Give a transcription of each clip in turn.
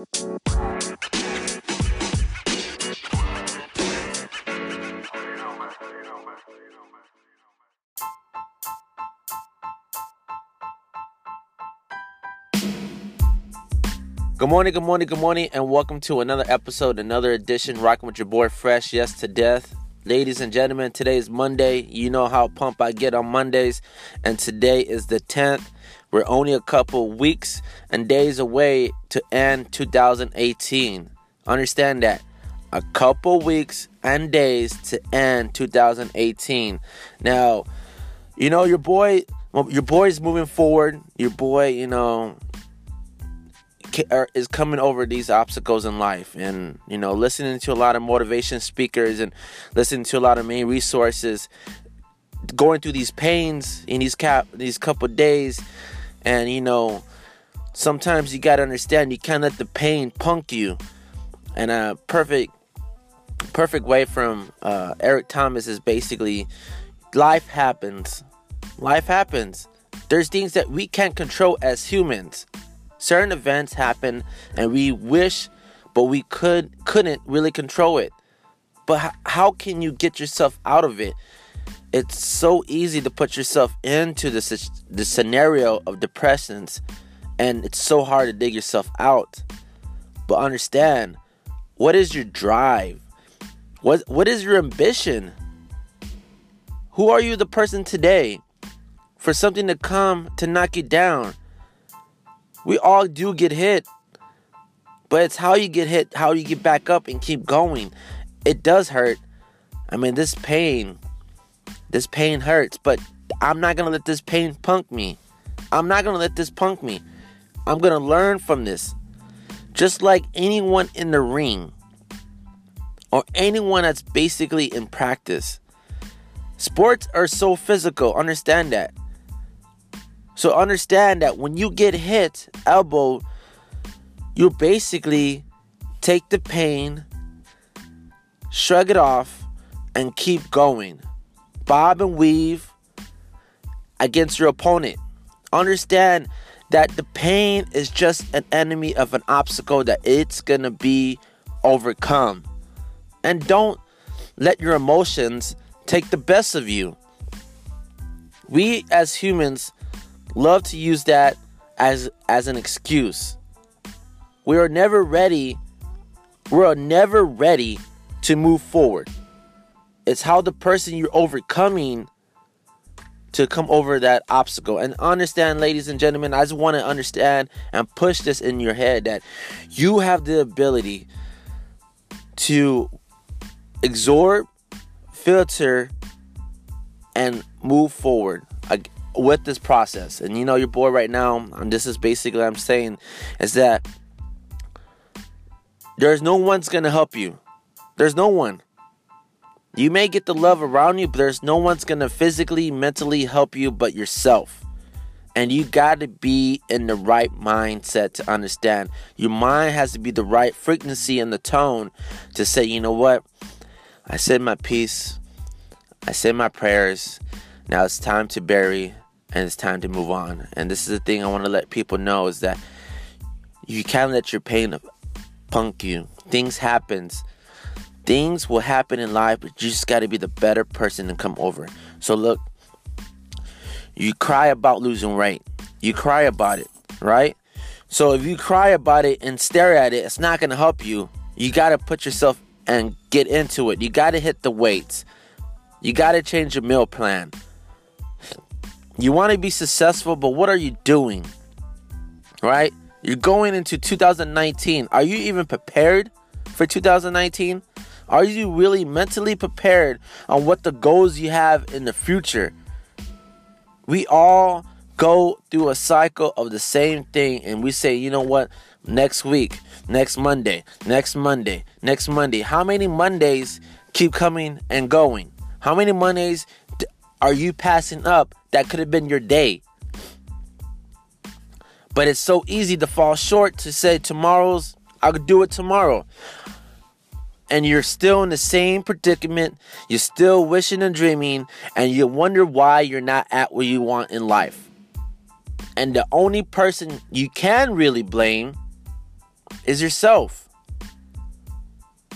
Good morning, good morning, good morning, and welcome to another episode, another edition, rocking with your boy Fresh, yes to death. Ladies and gentlemen, today is Monday. You know how pumped I get on Mondays, and today is the 10th. We're only a couple weeks and days away to end 2018. Understand that. A couple weeks and days to end 2018. Now, you know, your boy, your boy is moving forward. Your boy, you know, er, is coming over these obstacles in life and you know listening to a lot of motivation speakers and listening to a lot of main resources going through these pains in these cap these couple days and you know sometimes you got to understand you can't let the pain punk you. And a perfect perfect way from uh, Eric Thomas is basically life happens. Life happens. There's things that we can't control as humans. Certain events happen and we wish but we could couldn't really control it. But how can you get yourself out of it it's so easy to put yourself into the, the scenario of depressions and it's so hard to dig yourself out but understand what is your drive what what is your ambition who are you the person today for something to come to knock you down we all do get hit. But it's how you get hit, how you get back up and keep going. It does hurt. I mean, this pain, this pain hurts, but I'm not to let this pain punk me. I'm not to let this punk me. I'm to learn from this. Just like anyone in the ring or anyone that's basically in practice. Sports are so physical, understand that. So understand that when you get hit, elbow, you basically take the pain, shrug it off, and keep going. Bob and weave against your opponent. Understand that the pain is just an enemy of an obstacle that it's gonna be overcome. And don't let your emotions take the best of you. We as humans love to use that as as an excuse. We are never ready. We are never ready to move forward. It's how the person you're overcoming to come over that obstacle. And understand, ladies and gentlemen, I just want to understand and push this in your head that you have the ability to absorb, filter, and move forward with this process. And you know, your boy right now, and this is basically I'm saying, is that there's no one's gonna help you. There's no one. You may get the love around you, but there's no one's gonna physically, mentally help you but yourself. And you got to be in the right mindset to understand. Your mind has to be the right frequency and the tone to say, you know what? I said my piece. I said my prayers. Now it's time to bury and it's time to move on. And this is the thing I want to let people know is that you can't let your pain punk you. Things happens. Things will happen in life, but you just got to be the better person and come over. So look, you cry about losing weight. You cry about it, right? So if you cry about it and stare at it, it's not going to help you. You got to put yourself and get into it. You got to hit the weights. You got to change your meal plan. You want to be successful, but what are you doing? Right? You're going into 2019. Are you even prepared for 2019? Are you really mentally prepared on what the goals you have in the future? We all go through a cycle of the same thing and we say, you know what? Next week, next Monday, next Monday, next Monday. How many Mondays keep coming and going? How many Mondays are you passing up that could have been your day? But it's so easy to fall short to say tomorrow's, I'll do it tomorrow. And you're still in the same predicament. You're still wishing and dreaming, and you wonder why you're not at where you want in life. And the only person you can really blame is yourself.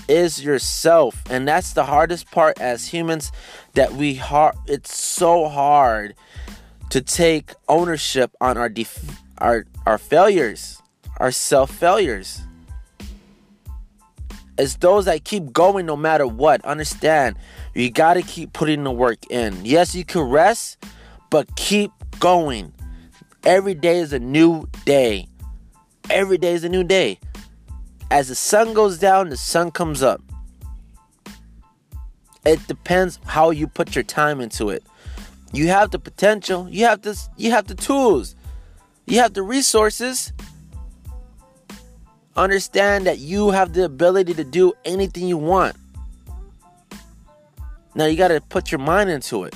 Is yourself. And that's the hardest part as humans that we hard it's so hard to take ownership on our def- our our failures, our self failures. It's those that keep going no matter what. Understand, you got to keep putting the work in. Yes, you can rest, but keep going. Every day is a new day. Every day is a new day. As the sun goes down, the sun comes up. It depends how you put your time into it. You have the potential, you have this you have the tools. You have the resources. Understand that you have the ability to do anything you want. Now you got to put your mind into it.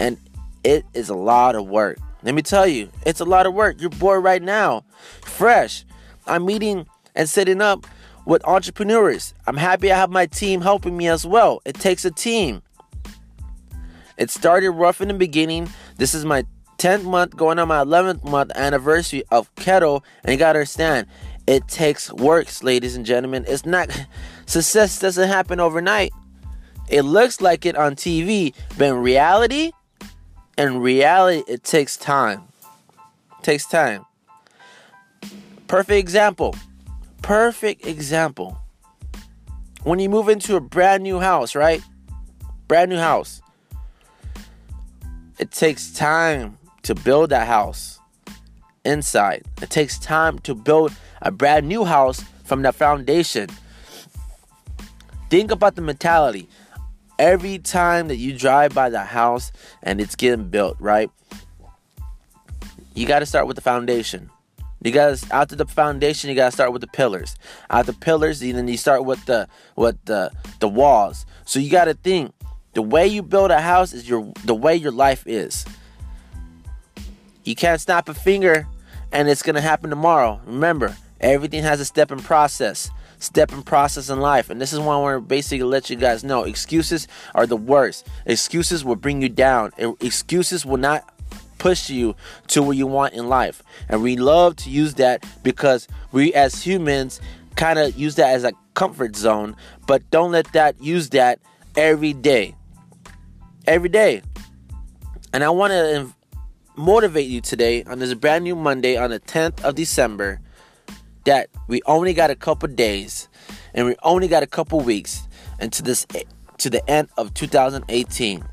And it is a lot of work. Let me tell you, it's a lot of work. You're bored right now, fresh. I'm meeting and setting up with entrepreneurs. I'm happy I have my team helping me as well. It takes a team. It started rough in the beginning. This is my 10th month, going on my 11th month anniversary of keto. And you gotta understand, it takes works, ladies and gentlemen. It's not, success doesn't happen overnight. It looks like it on TV, but in reality, in reality, it takes time. It takes time. Perfect example. Perfect example. When you move into a brand new house, right? Brand new house. It takes time to build that house inside. It takes time to build a brand new house from the foundation. Think about the mentality every time that you drive by the house and it's getting built, right? You got to start with the foundation. You to after the foundation, you got to start with the pillars. After pillars, then you start with the with the the walls. So you got to think the way you build a house is your the way your life is. You can't snap a finger and it's to happen tomorrow. Remember, everything has a step and process step and process in life. And this is why I want to basically let you guys know. Excuses are the worst. Excuses will bring you down. Excuses will not push you to where you want in life. And we love to use that because we as humans kind of use that as a comfort zone, but don't let that use that every day. Every day. And I want to motivate you today on this brand new Monday on the 10th of December that we only got a couple days and we only got a couple weeks into this to the end of 2018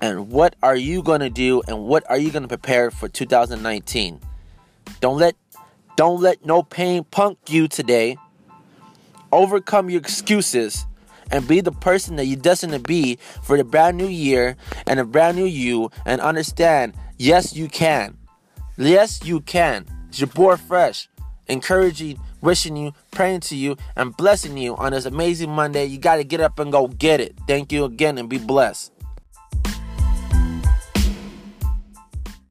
and what are you going to do and what are you going to prepare for 2019 don't let don't let no pain punk you today. Overcome your excuses and be the person that you're destined to be for the brand new year and a brand new you and understand yes you can. Yes you can. It's your boy fresh encouraging, wishing you, praying to you, and blessing you on this amazing Monday. You got to get up and go get it. Thank you again and be blessed.